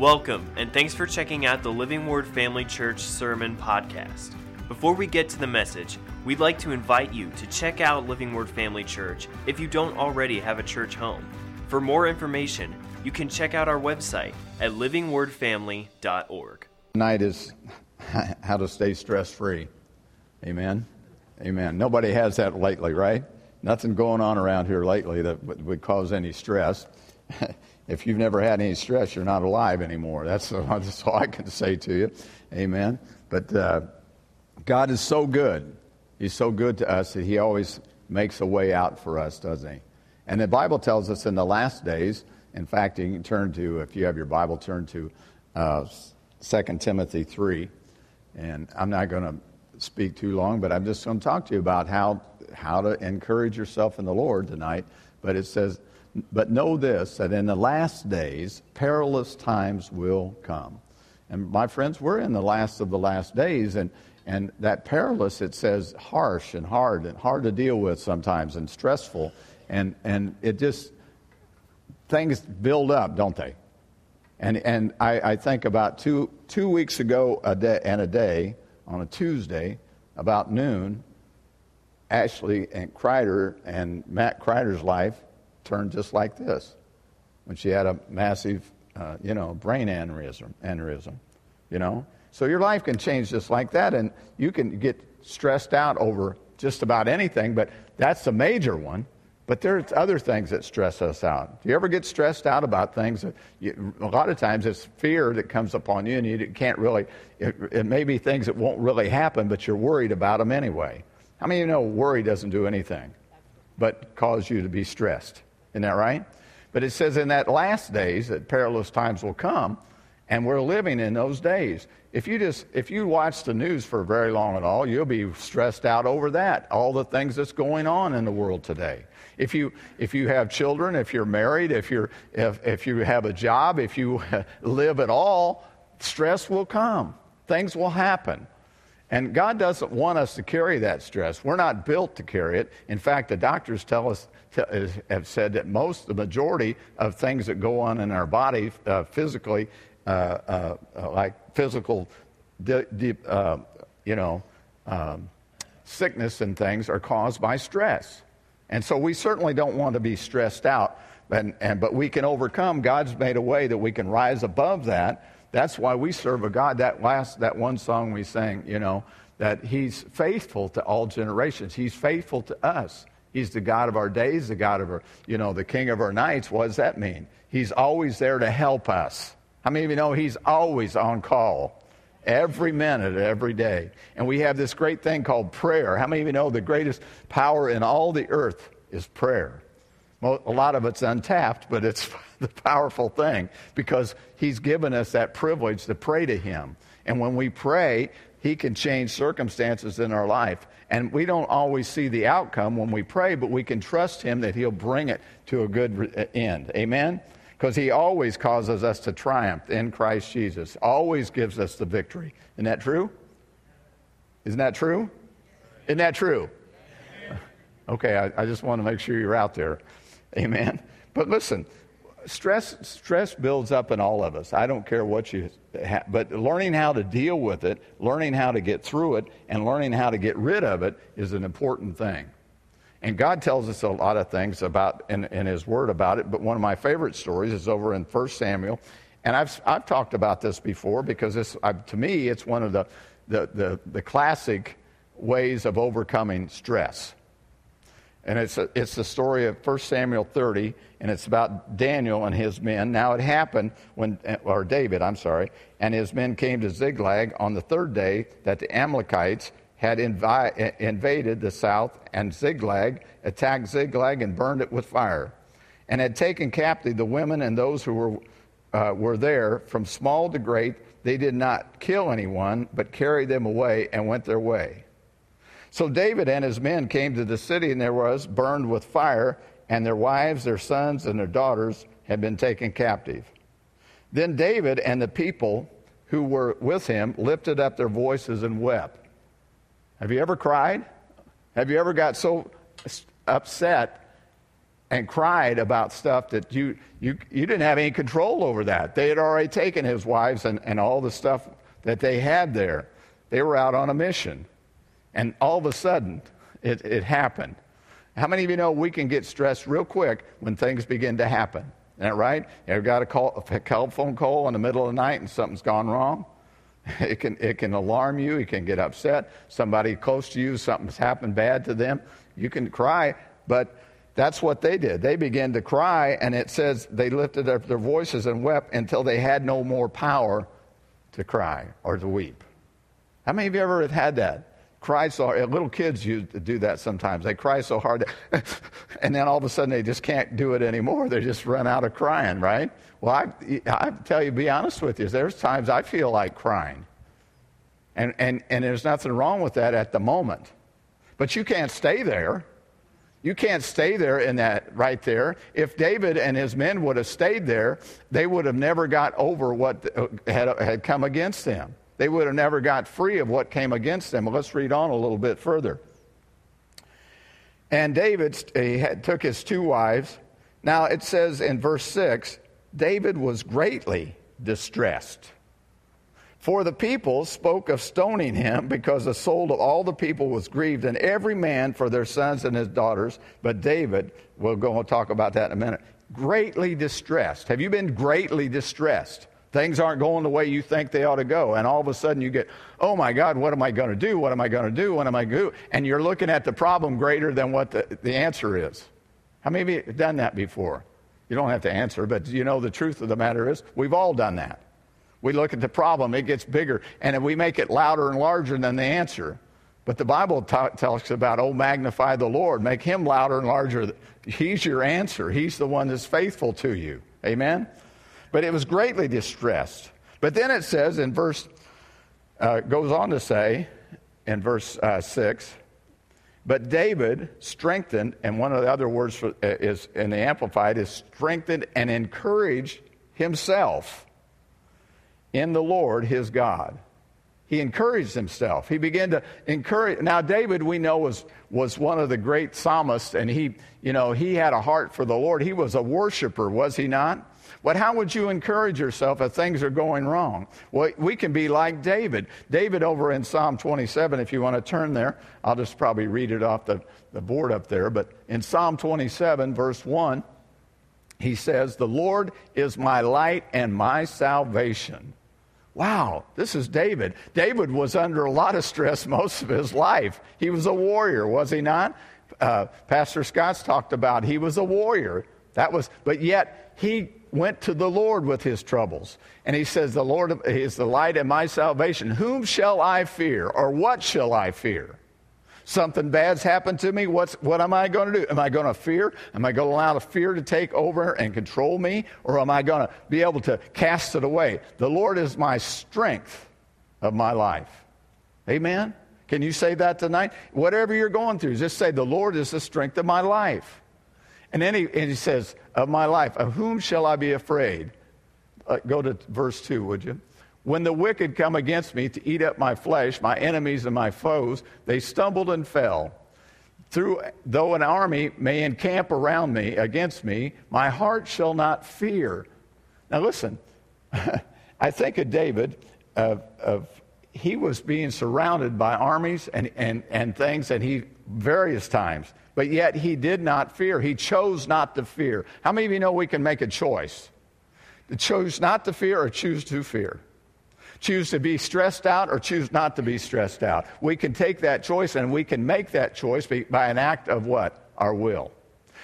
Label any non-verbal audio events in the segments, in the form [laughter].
Welcome, and thanks for checking out the Living Word Family Church Sermon Podcast. Before we get to the message, we'd like to invite you to check out Living Word Family Church if you don't already have a church home. For more information, you can check out our website at livingwordfamily.org. Tonight is [laughs] how to stay stress free. Amen. Amen. Nobody has that lately, right? Nothing going on around here lately that would cause any stress. [laughs] if you've never had any stress, you're not alive anymore. That's, [laughs] that's all I can say to you. Amen. But uh, God is so good. He's so good to us that He always makes a way out for us, doesn't He? And the Bible tells us in the last days, in fact, you can turn to, if you have your Bible, turn to uh, 2 Timothy 3. And I'm not going to speak too long, but I'm just going to talk to you about how, how to encourage yourself in the Lord tonight. But it says, but know this, that in the last days, perilous times will come. And my friends, we're in the last of the last days, and, and that perilous, it says harsh and hard and hard to deal with sometimes and stressful. And, and it just, things build up, don't they? And, and I, I think about two, two weeks ago a day, and a day, on a Tuesday, about noon, Ashley and Kreider and Matt Kreider's life turned just like this when she had a massive, uh, you know, brain aneurysm, aneurysm, you know. So your life can change just like that, and you can get stressed out over just about anything, but that's the major one. But there's other things that stress us out. Do you ever get stressed out about things? You, a lot of times it's fear that comes upon you, and you can't really, it, it may be things that won't really happen, but you're worried about them anyway. How many of you know worry doesn't do anything but cause you to be stressed? Isn't that right? But it says in that last days that perilous times will come, and we're living in those days. If you just if you watch the news for very long at all, you'll be stressed out over that, all the things that's going on in the world today. If you if you have children, if you're married, if you're if if you have a job, if you [laughs] live at all, stress will come. Things will happen. And God doesn't want us to carry that stress. We're not built to carry it. In fact, the doctors tell us have said that most, the majority of things that go on in our body uh, physically, uh, uh, uh like physical, uh, you know, um, sickness and things, are caused by stress. And so we certainly don't want to be stressed out. And, and, but we can overcome. God's made a way that we can rise above that that's why we serve a God. That last, that one song we sang, you know, that He's faithful to all generations. He's faithful to us. He's the God of our days, the God of our, you know, the King of our nights. What does that mean? He's always there to help us. How many of you know He's always on call? Every minute, every day. And we have this great thing called prayer. How many of you know the greatest power in all the earth is prayer? A lot of it's untapped, but it's [laughs] the powerful thing because He's given us that privilege to pray to Him. And when we pray, He can change circumstances in our life. And we don't always see the outcome when we pray, but we can trust Him that He'll bring it to a good uh, end. Amen? Because He always causes us to triumph in Christ Jesus, always gives us the victory. Isn't that true? Isn't that true? Isn't that true? [laughs] Okay, I, I just want to make sure you're out there. Amen. But listen, stress stress builds up in all of us. I don't care what you ha- but learning how to deal with it, learning how to get through it and learning how to get rid of it is an important thing. And God tells us a lot of things about in, in his word about it, but one of my favorite stories is over in 1 Samuel. And I've, I've talked about this before because this, I, to me, it's one of the, the, the, the classic ways of overcoming stress. And it's, a, it's the story of 1 Samuel 30, and it's about Daniel and his men. Now it happened when, or David, I'm sorry, and his men came to Ziklag on the third day that the Amalekites had invi- invaded the south, and Ziklag attacked Ziklag and burned it with fire, and had taken captive the women and those who were, uh, were there from small to great. They did not kill anyone, but carried them away and went their way. So David and his men came to the city, and there was burned with fire, and their wives, their sons, and their daughters had been taken captive. Then David and the people who were with him lifted up their voices and wept. Have you ever cried? Have you ever got so upset and cried about stuff that you, you, you didn't have any control over that. They had already taken his wives and, and all the stuff that they had there. They were out on a mission. And all of a sudden, it, it happened. How many of you know we can get stressed real quick when things begin to happen? Isn't that right? You ever got a, call, a telephone call in the middle of the night and something's gone wrong? [laughs] It can, it can alarm you. You can get upset. Somebody close to you, something's happened bad to them. You can cry, but that's what they did. They began to cry, and it says they lifted up their voices and wept until they had no more power to cry or to weep. How many of you ever have had that? Cry so hard. Little kids used to do that sometimes. They cry so hard, [laughs] and then all of a sudden they just can't do it anymore. They just run out of crying, right? Well, I, I tell you, be honest with you, there's times I feel like crying. And, and, and there's nothing wrong with that at the moment. But you can't stay there. You can't stay there in that right there. If David and his men would have stayed there, they would have never got over what had, had come against them. They would have never got free of what came against them. Well, let's read on a little bit further. And David he had, took his two wives. Now it says in verse 6 David was greatly distressed. For the people spoke of stoning him because the soul of all the people was grieved, and every man for their sons and his daughters. But David, we'll go and talk about that in a minute, greatly distressed. Have you been greatly distressed? Things aren't going the way you think they ought to go. And all of a sudden you get, oh my God, what am I going to do? What am I going to do? What am I going to do? And you're looking at the problem greater than what the, the answer is. How many of you done that before? You don't have to answer, but you know the truth of the matter is we've all done that. We look at the problem, it gets bigger, and we make it louder and larger than the answer. But the Bible talks about, oh, magnify the Lord, make him louder and larger. He's your answer, he's the one that's faithful to you. Amen? But it was greatly distressed. But then it says in verse, uh, goes on to say in verse uh, 6, but David strengthened, and one of the other words for, uh, is in the Amplified is strengthened and encouraged himself in the Lord his God. He encouraged himself. He began to encourage. Now, David, we know, was, was one of the great psalmists, and he, you know, he had a heart for the Lord. He was a worshiper, was he not? But how would you encourage yourself if things are going wrong? Well, we can be like David. David, over in Psalm 27, if you want to turn there, I'll just probably read it off the, the board up there. But in Psalm 27, verse 1, he says, The Lord is my light and my salvation. Wow, this is David. David was under a lot of stress [laughs] most of his life. He was a warrior, was he not? Uh, Pastor Scott's talked about he was a warrior. That was, but yet he went to the Lord with his troubles. And he says, The Lord is the light and my salvation. Whom shall I fear? Or what shall I fear? Something bad's happened to me. What's, what am I going to do? Am I going to fear? Am I going to allow the fear to take over and control me? Or am I going to be able to cast it away? The Lord is my strength of my life. Amen? Can you say that tonight? Whatever you're going through, just say, The Lord is the strength of my life. And then he, and he says, Of my life, of whom shall I be afraid? Uh, go to verse 2, would you? When the wicked come against me to eat up my flesh, my enemies and my foes, they stumbled and fell. Through, though an army may encamp around me, against me, my heart shall not fear. Now listen, [laughs] I think of David, of, of, he was being surrounded by armies and, and, and things, and he, various times but yet he did not fear. He chose not to fear. How many of you know we can make a choice? To choose not to fear or choose to fear? Choose to be stressed out or choose not to be stressed out. We can take that choice and we can make that choice by an act of what? Our will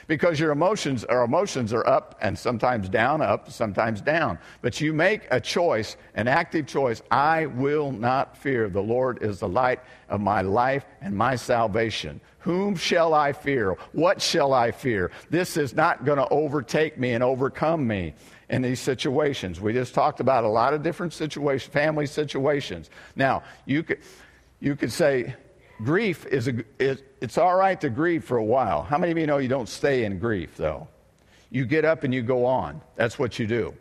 because your emotions our emotions are up and sometimes down up sometimes down. But you make a choice an active choice. I will not fear. The lord is the light of my life and my salvation. Whom shall i fear? What shall i fear? This is not going to overtake me and overcome me in these situations. We just talked about a lot of different situations family situations. Now you could you could say grief is, a, is it's all right to grieve for a while. How many of you know you don't stay in grief, though? You get up and you go on. That's what you do.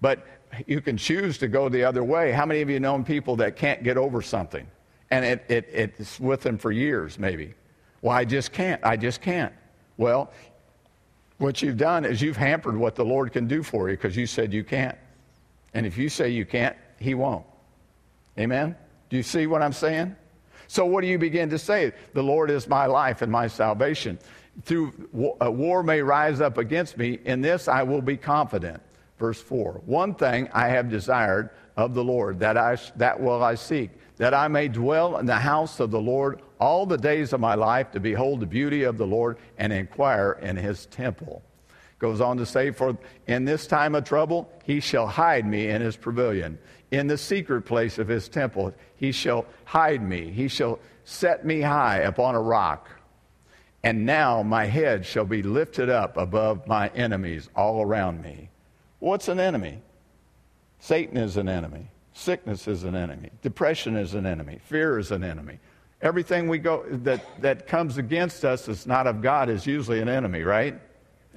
But you can choose to go the other way. How many of you know people that can't get over something? And it, it, it's with them for years, maybe. Well, I just can't. I just can't. Well, What you've done is you've hampered what the Lord can do for you because you said you can't. And if you say you can't, He won't. Amen? Do you see what I'm saying? So, what do you begin to say? The Lord is my life and my salvation. Through war may rise up against me, in this I will be confident. Verse 4 One thing I have desired of the Lord, that, I, that will I seek, that I may dwell in the house of the Lord all the days of my life, to behold the beauty of the Lord and inquire in his temple. Goes on to say, For in this time of trouble he shall hide me in his pavilion. In the secret place of his temple he shall hide me. He shall set me high upon a rock. And now my head shall be lifted up above my enemies all around me. What's an enemy? Satan is an enemy. Sickness is an enemy. Depression is an enemy. Fear is an enemy. Everything we go that, that comes against us is not of God is usually an enemy, right?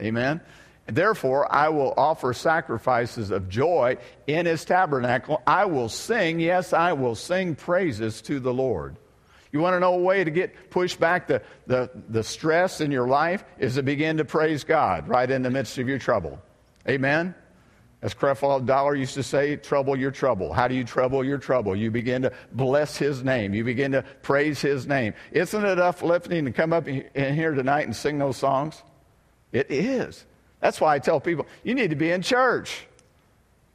Amen. Therefore, I will offer sacrifices of joy in his tabernacle. I will sing, yes, I will sing praises to the Lord. You want to know a way to get push back the, the, the stress in your life is to begin to praise God right in the midst of your trouble. Amen? As Creflo Dollar used to say, trouble your trouble. How do you trouble your trouble? You begin to bless his name. You begin to praise his name. Isn't it uplifting to come up in here tonight and sing those songs? It is. That's why I tell people, you need to be in church.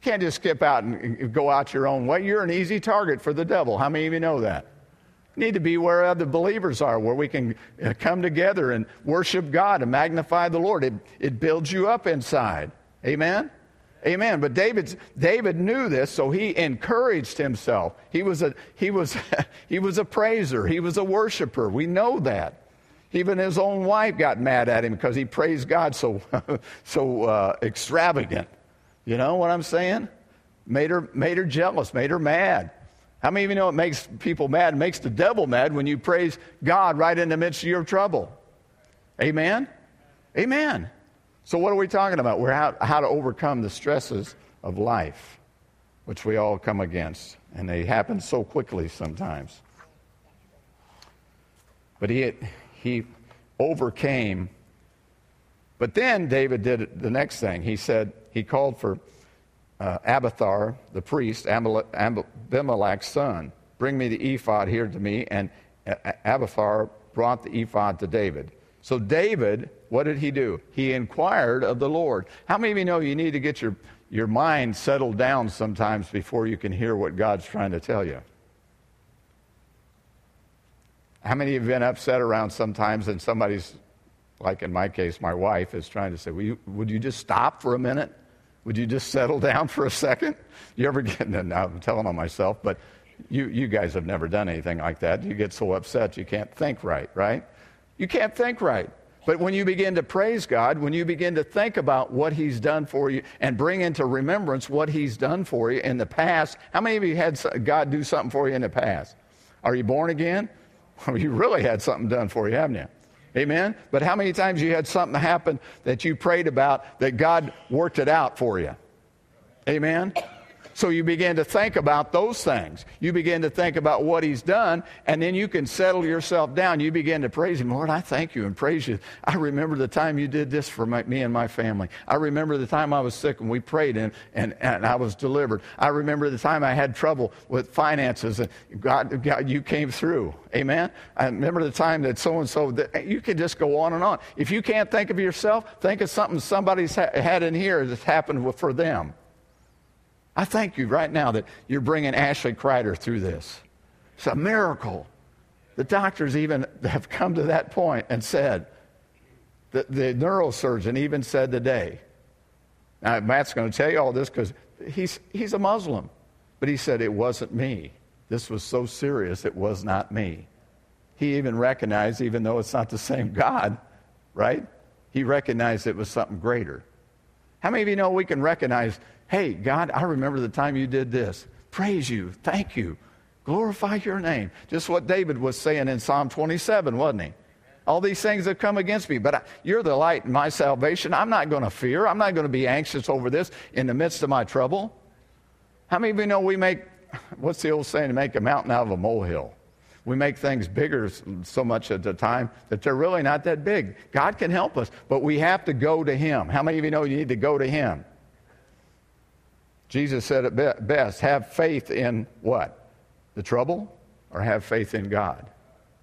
You can't just skip out and go out your own way. You're an easy target for the devil. How many of you know that? You need to be where other believers are, where we can uh, come together and worship God and magnify the Lord. It, it builds you up inside. Amen? Amen. But David's, David knew this, so he encouraged himself. He was, a, he, was, [laughs] he was a praiser, he was a worshiper. We know that. Even his own wife got mad at him because he praised God so, [laughs] so uh, extravagant. You know what I'm saying? Made her, made her jealous, made her mad. How many of you know it makes people mad? It makes the devil mad when you praise God right in the midst of your trouble. Amen? Amen. So, what are we talking about? We're how, how to overcome the stresses of life, which we all come against, and they happen so quickly sometimes. But he, he overcame. But then David did the next thing. He said, he called for uh, Abiathar, the priest, Abimelech's son. Bring me the ephod here to me. And Abiathar brought the ephod to David. So David, what did he do? He inquired of the Lord. How many of you know you need to get your, your mind settled down sometimes before you can hear what God's trying to tell you? How many have been upset around sometimes and somebody's, like in my case, my wife is trying to say, you, Would you just stop for a minute? Would you just settle [laughs] down for a second? You ever get, [laughs] now I'm telling on myself, but you, you guys have never done anything like that. You get so upset you can't think right, right? You can't think right. But when you begin to praise God, when you begin to think about what He's done for you and bring into remembrance what He's done for you in the past, how many of you had God do something for you in the past? Are you born again? Well, [laughs] you really had something done for you, haven't you? Amen? But how many times you had something happen that you prayed about that God worked it out for you? Amen? So you begin to think about those things. You begin to think about what he's done, and then you can settle yourself down. You begin to praise him. Lord, I thank you and praise you. I remember the time you did this for my, me and my family. I remember the time I was sick and we prayed and, and, and I was delivered. I remember the time I had trouble with finances and God, God you came through. Amen? I remember the time that so and so, you can just go on and on. If you can't think of yourself, think of something somebody's had in here that's happened for them. I thank you right now that you're bringing Ashley Kreider through this. It's a miracle. The doctors even have come to that point and said, the, the neurosurgeon even said today, now Matt's going to tell you all this because he's, he's a Muslim, but he said, it wasn't me. This was so serious, it was not me. He even recognized, even though it's not the same God, right? He recognized it was something greater. How many of you know we can recognize Hey, God, I remember the time you did this. Praise you. Thank you. Glorify your name. Just what David was saying in Psalm 27, wasn't he? All these things have come against me, but I, you're the light in my salvation. I'm not going to fear. I'm not going to be anxious over this in the midst of my trouble. How many of you know we make, what's the old saying, to make a mountain out of a molehill? We make things bigger so much at the time that they're really not that big. God can help us, but we have to go to Him. How many of you know you need to go to Him? Jesus said it best have faith in what? The trouble? Or have faith in God,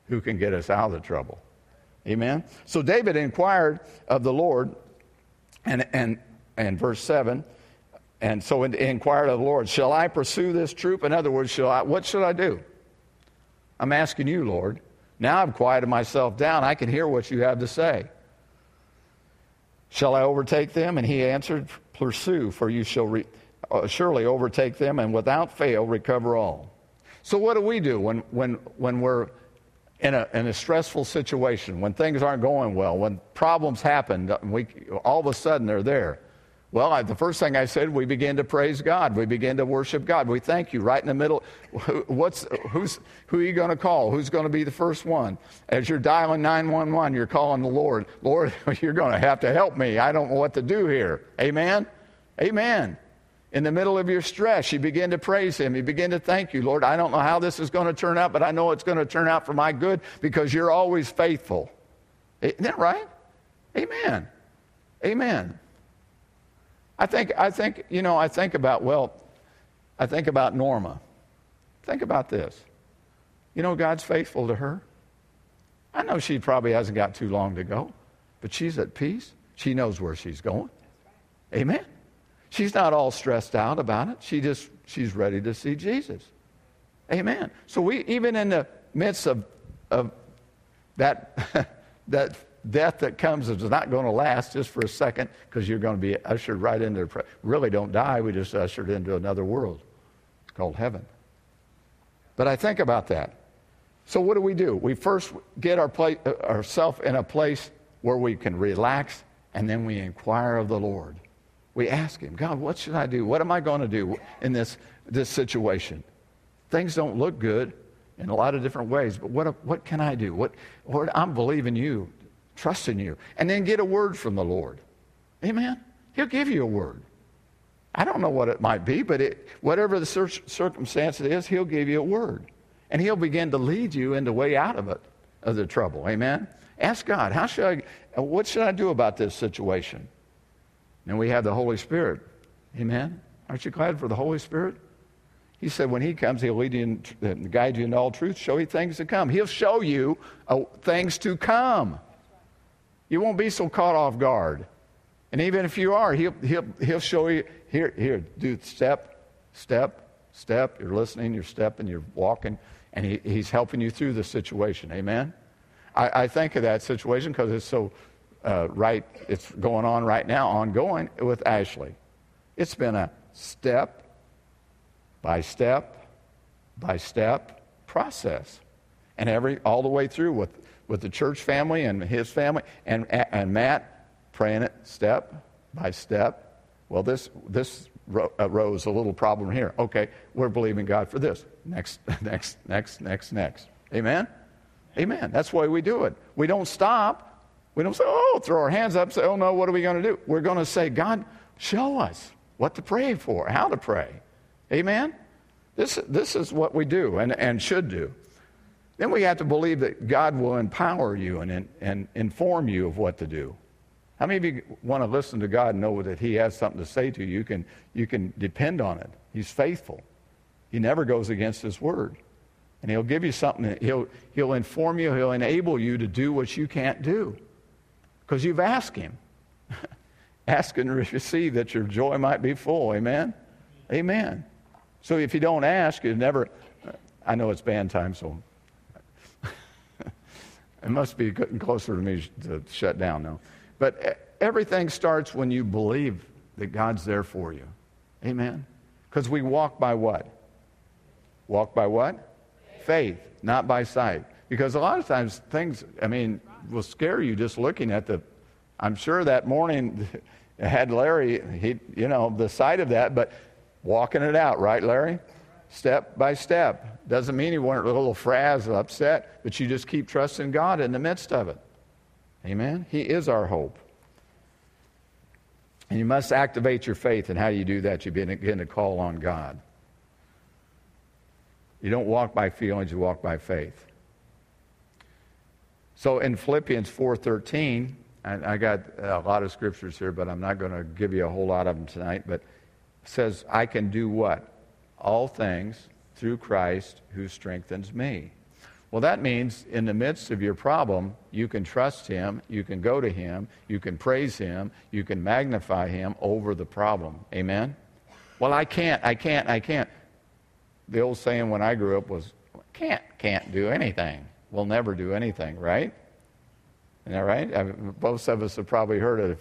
who can get us out of the trouble? Amen? So David inquired of the Lord, and, and, and verse 7 and so he inquired of the Lord, Shall I pursue this troop? In other words, shall I, what should I do? I'm asking you, Lord. Now I've quieted myself down. I can hear what you have to say. Shall I overtake them? And he answered, Pursue, for you shall re- uh, Uh, surely overtake them and without fail recover all. So, what do we do when, when, when we're in a, in a stressful situation, when things aren't going well, when problems happen, uh, we, all of a sudden they're there? Well, I, the first thing I said, we begin to praise God. We begin to worship God. We thank you right in the middle. What's, who's, who are you going to call? Who's going to be the first one? As you're dialing 911, you're calling the Lord. Lord, [laughs] you're going to have to help me. I don't know what to do here. Amen? Amen. In the middle of your stress, you begin to praise Him. You begin to thank you, Lord. I don't know how this is going to turn out, but I know it's going to turn out for my good because you're always faithful. Isn't that right? Amen. Amen. I think, I think, you know, I think about, well, I think about Norma. Think about this. You know, God's faithful to her. I know she probably hasn't got too long to go, but she's at peace. She knows where she's going. Amen. She's not all stressed out about it. She just she's ready to see Jesus. Amen. So we even in the midst of of that [laughs] that death that comes is not going to last just for a second because you're going to be ushered right into the. Really don't die. We just ushered into another world called heaven. But I think about that. So what do we do? We first get our uh, ourselves in a place where we can relax, and then we inquire of the Lord. We ask Him, God, what should I do? What am I going to do in this, this situation? Things don't look good in a lot of different ways, but what, what can I do? What, Lord, I'm believing you trusting you. And then get a word from the Lord. Amen? He'll give you a word. I don't know what it might be, but it, whatever the circumstance it is, He'll give you a word. And He'll begin to lead you in the way out of it, of the trouble. Amen? Ask God, how should I, what should I do about this situation? And we have the Holy Spirit. Amen? Aren't you glad for the Holy Spirit? He said, when He comes, He'll lead you and guide you into all truth, show you things to come. He'll show you uh, things to come. You won't be so caught off guard. And even if you are, he'll, he'll, he'll show you here, here, do step, step, step. You're listening, you're stepping, you're walking, and he, he's helping you through the situation. Amen? I, I think of that situation because it's so uh, right, it's going on right now, ongoing with Ashley. It's been a step by step by step process. And every all the way through with with the church family and his family, and, and Matt praying it step by step. Well, this, this arose a little problem here. Okay, we're believing God for this. Next, [laughs] next, next, next, next. Amen? Amen. That's why we do it. We don't stop. We don't say, oh, throw our hands up, say, oh no, what are we going to do? We're going to say, God, show us what to pray for, how to pray. Amen? This, this is what we do and, and should do. Then we have to believe that God will empower you and, and inform you of what to do. How many of you want to listen to God and know that He has something to say to you? You can, you can depend on it. He's faithful. He never goes against His word. And He'll give you something. He'll, he'll inform you. He'll enable you to do what you can't do because you've asked Him. [laughs] Ask and receive that your joy might be full. Amen? Amen. So if you don't ask, you never. I know it's band time, so [laughs] it must be getting closer to me to shut down now. But everything starts when you believe that God's there for you. Amen. Because we walk by what? Walk by what? Faith, not by sight. Because a lot of times things, I mean, will scare you just looking at the. I'm sure that morning [laughs] had Larry, he, you know, the sight of that, but walking it out, right, Larry? Step by step. Doesn't mean you weren't a little frazzled, upset, but you just keep trusting God in the midst of it. Amen? He is our hope. And you must activate your faith. And how do you do that? You begin to call on God. You don't walk by feelings, you walk by faith. So in Philippians 4:13, I, I got a lot of scriptures here, but I'm not going to give you a whole lot of them tonight. But says, "I can do what? All things through Christ who strengthens me." Well, that means in the midst of your problem, you can trust Him, you can go to Him, you can praise Him, you can magnify Him over the problem. Amen? Well, I can't, I can't, I can't. The old saying when I grew up was, can't, can't do anything. We'll never do anything, right? Isn't that right? I mean, most of us have probably heard it.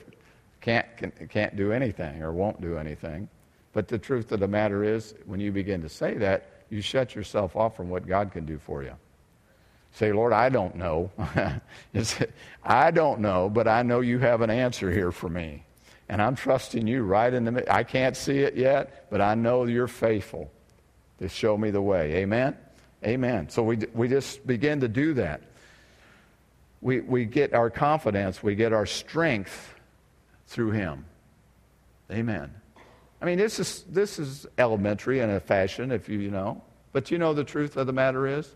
Can't, can, can't do anything or won't do anything. But the truth of the matter is, when you begin to say that, you shut yourself off from what God can do for you. Say, Lord, I don't know. [laughs] I don't know, but I know you have an answer here for me. And I'm trusting you right in the I can't see it yet, but I know you're faithful to show me the way. Amen? Amen. So we, we just begin to do that. We, we get our confidence, we get our strength through Him. Amen. I mean, this is, this is elementary in a fashion, if you, you know. But you know the truth of the matter is?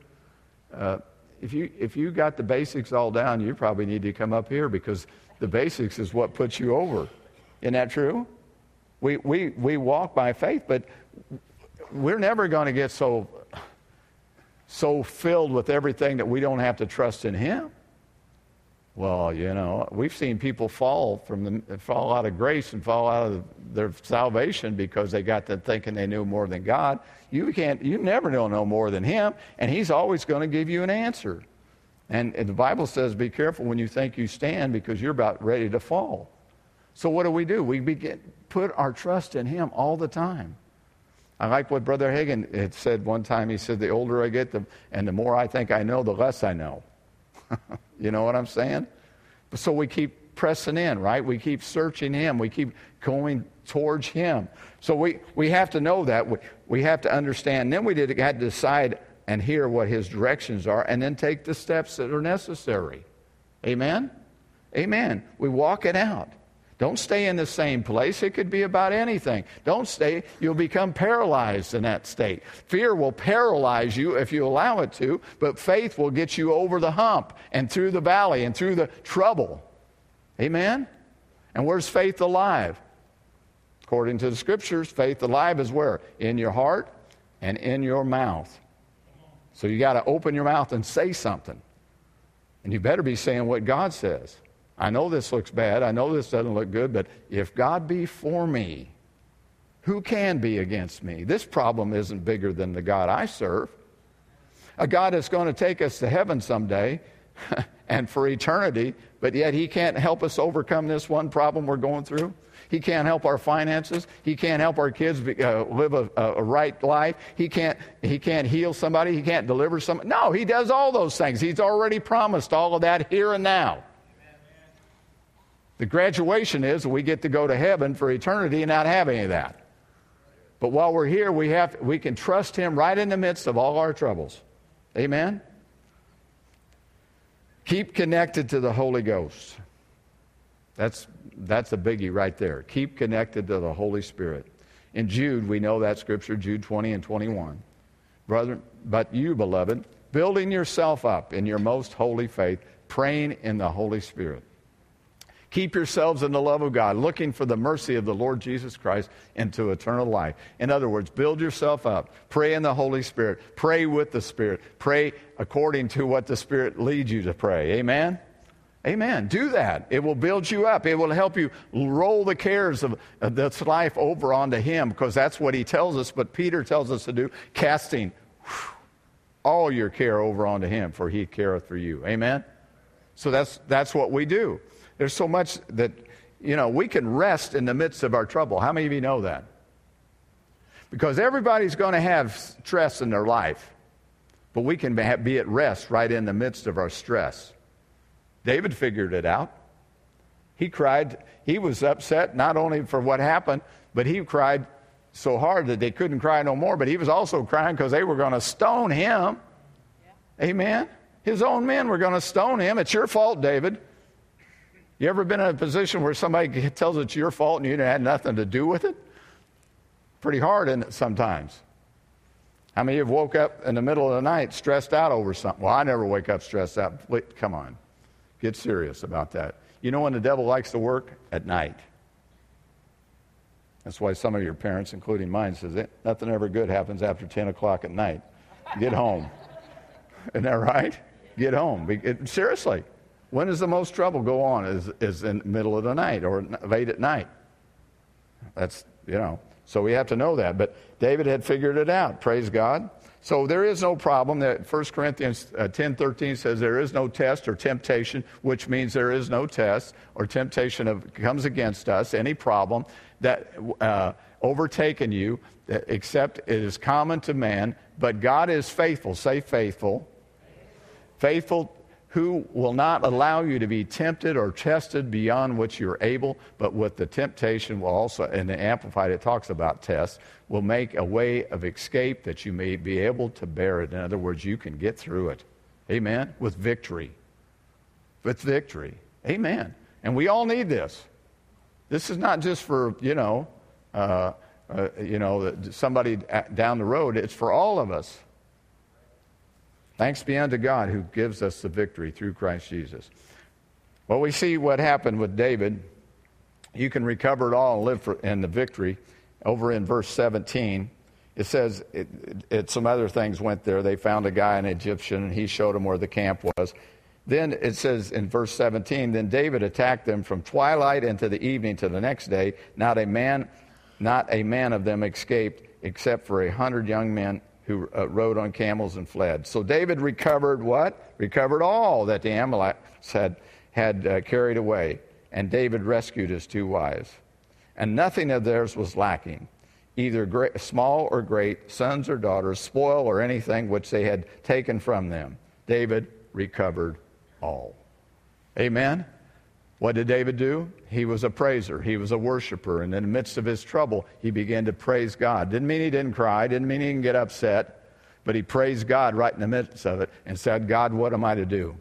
Uh, if you, if you got the basics all down, you probably need to come up here because the basics is what puts you over. Isn't that true? We, we, we walk by faith, but we're never going to get so, so filled with everything that we don't have to trust in Him. Well, you know, we've seen people fall from the fall out of grace and fall out of their salvation because they got to thinking they knew more than God. You can't, you never know no more than Him, and He's always going to give you an answer. And, the Bible says, "Be careful when you think you stand, because you're about ready to fall." So what do we do? We begin put our trust in Him all the time. I like what Brother Hagin had said one time. He said, "The older I get, the, and the more I think I know, the less I know." [laughs] you know what I'm saying? So we keep pressing in, right? We keep searching Him. We keep going towards Him. So we, we have to know that. We, we have to understand. Then we did, had to decide and hear what His directions are and then take the steps that are necessary. Amen? Amen. We walk it out. Don't stay in the same place. It could be about anything. Don't stay. You'll become paralyzed in that state. Fear will paralyze you if you allow it to, but faith will get you over the hump and through the valley and through the trouble. Amen? And where's faith alive? According to the scriptures, faith alive is where? In your heart and in your mouth. So you got to open your mouth and say something. And you better be saying what God says. I know this looks bad. I know this doesn't look good, but if God be for me, who can be against me? This problem isn't bigger than the God I serve. A God that's going to take us to heaven someday [laughs] and for eternity, but yet He can't help us overcome this one problem we're going through. He can't help our finances. He can't help our kids be, uh, live a, a, right life. He can't, he can't heal somebody. He can't deliver somebody. No, He does all those things. He's already promised all of that here and now. The graduation is we get to go to heaven for eternity and not have any of that. But while we're here, we, have, we can trust Him right in the midst of all our troubles. Amen? Keep connected to the Holy Ghost. That's, that's a biggie right there. Keep connected to the Holy Spirit. In Jude, we know that scripture, Jude 20 and 21. Brother, but you, beloved, building yourself up in your most holy faith, praying in the Holy Spirit. Keep yourselves in the love of God, looking for the mercy of the Lord Jesus Christ into eternal life. In other words, build yourself up. Pray in the Holy Spirit. Pray with the Spirit. Pray according to what the Spirit leads you to pray. Amen? Amen. Do that. It will build you up. It will help you roll the cares of this life over onto Him because that's what He tells us. But Peter tells us to do casting all your care over onto Him, for He careth for you. Amen? So that's, that's what we do. There's so much that, you know, we can rest in the midst of our trouble. How many of you know that? Because everybody's going to have stress in their life, but we can be at rest right in the midst of our stress. David figured it out. He cried, he was upset not only for what happened, but he cried so hard that they couldn't cry no more, but he was also crying because they were going to stone him. Yeah. Amen? His own men were going to stone him. It's your fault, David. You ever been in a position where somebody [laughs] tells it's your fault and you had nothing to do with it? Pretty hard, isn't it, sometimes? How many of you have woke up in the middle of the night stressed out over something? Well, I never wake up stressed out. Wait, come on. Get serious about that. You know when the devil likes to work? At night. That's why some of your parents, including mine, says nothing ever good happens after 10 o'clock at night. Get home. [laughs] Isn't that right? Get home. Seriously. When does the most trouble go on? Is, is in the middle of the night or late at night. That's, you know. So we have to know that. But David had figured it out. Praise God. So there is no problem that 1 Corinthians uh, 10 13 says there is no test or temptation, which means there is no test or temptation of, comes against us, any problem that uh, overtaken you, except it is common to man. But God is faithful. Say faithful. Faithful who will not allow you to be tempted or tested beyond what you're able, but with the temptation will also, and the Amplified it talks about tests, will make a way of escape that you may be able to bear it. In other words, you can get through it. Amen? With victory. With victory. Amen. And we all need this. This is not just for, you know, uh, uh, you know, somebody down the road. It's for all of us. Thanks be unto God who gives us the victory through Christ Jesus. Well, we see what happened with David. You can recover it all and live for, in the victory. Over in verse 17, it says it, it, some other things went there. They found a guy, an Egyptian, and he showed them where the camp was. Then it says in verse 17, then David attacked them from twilight into the evening to the next day. Not a man, not a man of them escaped, except for a hundred young men who uh, rode on camels and fled. So David recovered what? Recovered all that the Amalekites had, had uh, carried away. And David rescued his two wives. And nothing of theirs was lacking, either great, small or great, sons or daughters, spoil or anything which they had taken from them. David recovered all. Amen? What did David do? He was a praiser. He was a worshiper. And in the midst of his trouble, he began to praise God. Didn't mean he didn't cry, didn't mean he didn't get upset, but he praised God right in the midst of it and said, God, what am I to do?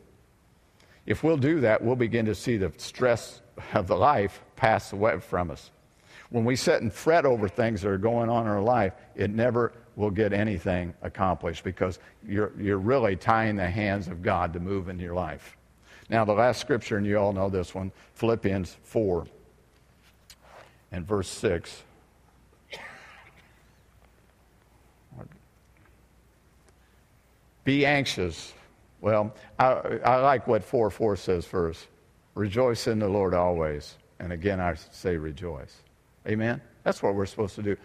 If we'll do that, we'll begin to see the stress of the life pass away from us. When we sit and fret over things that are going on in our life, it never will get anything accomplished because you're, you're really tying the hands of God to move in your life. Now, the last scripture, and you all know this one Philippians 4 and verse 6. Be anxious. Well, I, I like what 4 4 says first. Rejoice in the Lord always. And again, I say rejoice. Amen? That's what we're supposed to do.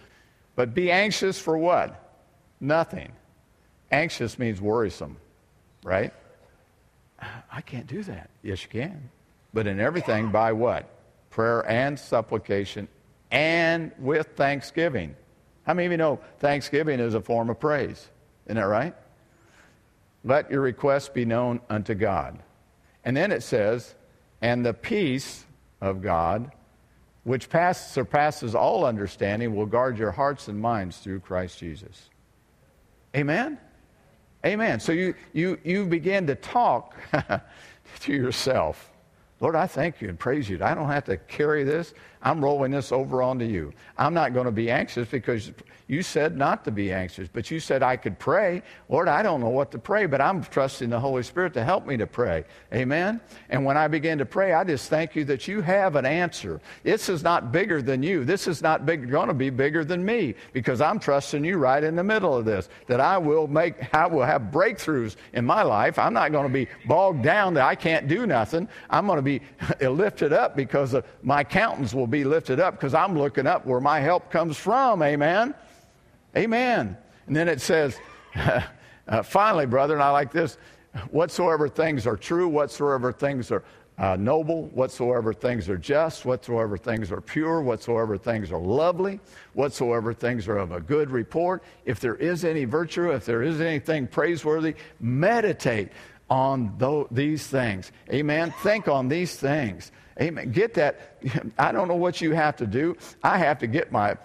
But be anxious for what? Nothing. Anxious means worrisome, right? I can't do that. Yes, you can. But in everything, by what? Prayer and supplication and with thanksgiving. How many of you know thanksgiving is a form of praise? Isn't that right? Let your requests be known unto God. And then it says, and the peace of God, which pass, surpasses all understanding, will guard your hearts and minds through Christ Jesus. Amen? Amen. So you, you, you begin to talk [laughs] to yourself. Lord, I thank you and praise you. I don't have to carry this. I'm rolling this over onto you. I'm not going to be anxious because you said not to be anxious, but you said I could pray. Lord, I don't know what to pray, but I'm trusting the Holy Spirit to help me to pray. Amen? And when I begin to pray, I just thank you that you have an answer. This is not bigger than you. This is not big, going to be bigger than me because I'm trusting you right in the middle of this, that I will make, I will have breakthroughs in my life. I'm not going to be bogged down that I can't do nothing. I'm going to be [laughs] lifted up because my accountants will be lifted up because I'm looking up where my help comes from. Amen? Amen. And then it says, [laughs] uh, finally, brethren, I like this whatsoever things are true, whatsoever things are uh, noble, whatsoever things are just, whatsoever things are pure, whatsoever things are lovely, whatsoever things are of a good report, if there is any virtue, if there is anything praiseworthy, meditate on th- these things. Amen. Think on these things. Amen. Get that. [laughs] I don't know what you have to do. I have to get my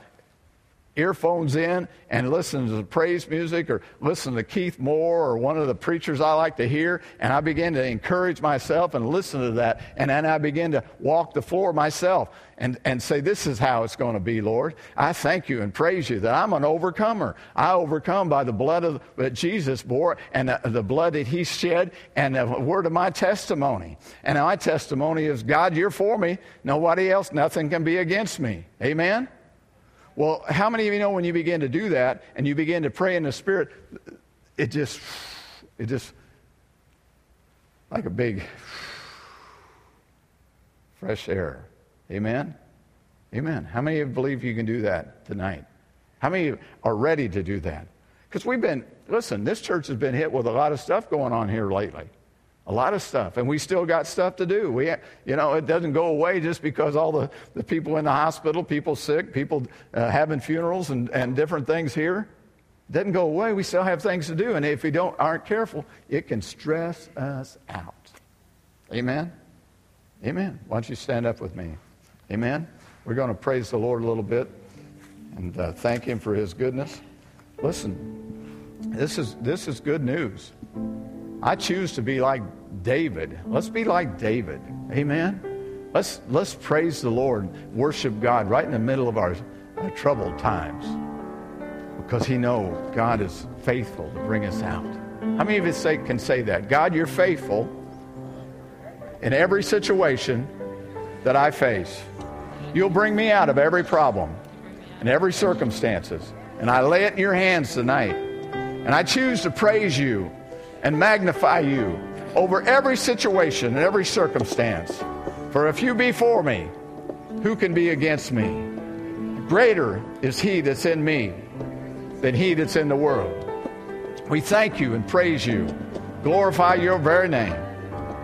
earphones in and listen to praise music or listen to Keith Moore or one of the preachers I like to hear, and I begin to encourage myself and listen to that, and then I begin to walk the floor myself and, and say, This is how it's going to be, Lord. I thank you and praise you that I'm an overcomer. I overcome by the blood of, that Jesus bore and the, the blood that he shed and the word of my testimony. And my testimony is, God, you're for me. Nobody else, nothing can be against me. Amen? Well, how many of you know when you begin to do that and you begin to pray in the Spirit, it just, it just, like a big fresh air. Amen? Amen. How many believe you can do that tonight? How many are ready to do that? Because we've been, listen, this church has been hit with a lot of stuff going on here lately. A lot of stuff. And we still got stuff to do. We, you know, it doesn't go away just because all the, the people in the hospital, people sick, people uh, having funerals and, and different things here. Doesn't go away. We still have things to do. And if we don't, aren't careful, it can stress us out. Amen? Amen. Why don't you stand up with me? Amen? We're going to praise the Lord a little bit and uh, thank Him for His goodness. Listen, this is, this is good news. I choose to be like David. Let's be like David. Amen. Let's let's praise the Lord, worship God right in the middle of our, our troubled times. Because he knows God is faithful to bring us out. How many of us say, can say that? God, you're faithful in every situation that I face. You'll bring me out of every problem and every circumstances. And I lay it in your hands tonight. And I choose to praise you and magnify you over every situation and every circumstance. For if you be for me, who can be against me? Greater is he that's in me than he that's in the world. We thank you and praise you, glorify your very name.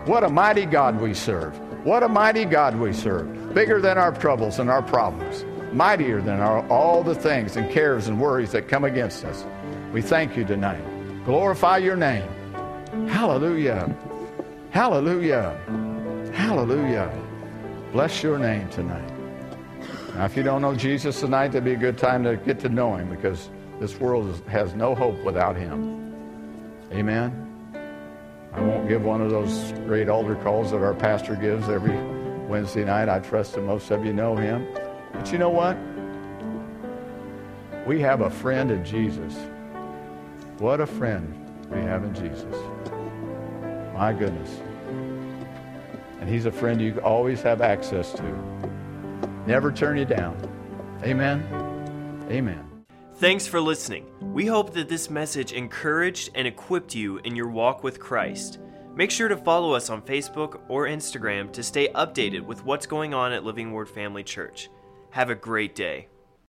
What a mighty God we serve. What a mighty God we serve. Bigger than our troubles and our problems, mightier than our, all the things and cares and worries that come against us. We thank you tonight. Glorify your name. Hallelujah. Hallelujah. Hallelujah. Bless your name tonight. Now, if you don't know Jesus tonight, that'd be a good time to get to know him because this world has no hope without him. Amen. I won't give one of those great altar calls that our pastor gives every Wednesday night. I trust that most of you know him. But you know what? We have a friend in Jesus. What a friend we have in Jesus. My goodness. And he's a friend you always have access to. Never turn you down. Amen. Amen. Thanks for listening. We hope that this message encouraged and equipped you in your walk with Christ. Make sure to follow us on Facebook or Instagram to stay updated with what's going on at Living Word Family Church. Have a great day.